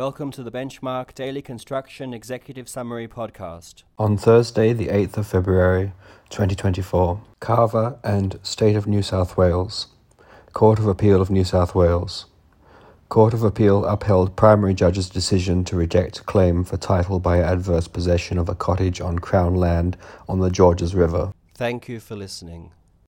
Welcome to the Benchmark Daily Construction Executive Summary Podcast. On Thursday, the 8th of February 2024, Carver and State of New South Wales, Court of Appeal of New South Wales. Court of Appeal upheld primary judge's decision to reject claim for title by adverse possession of a cottage on Crown land on the Georges River. Thank you for listening.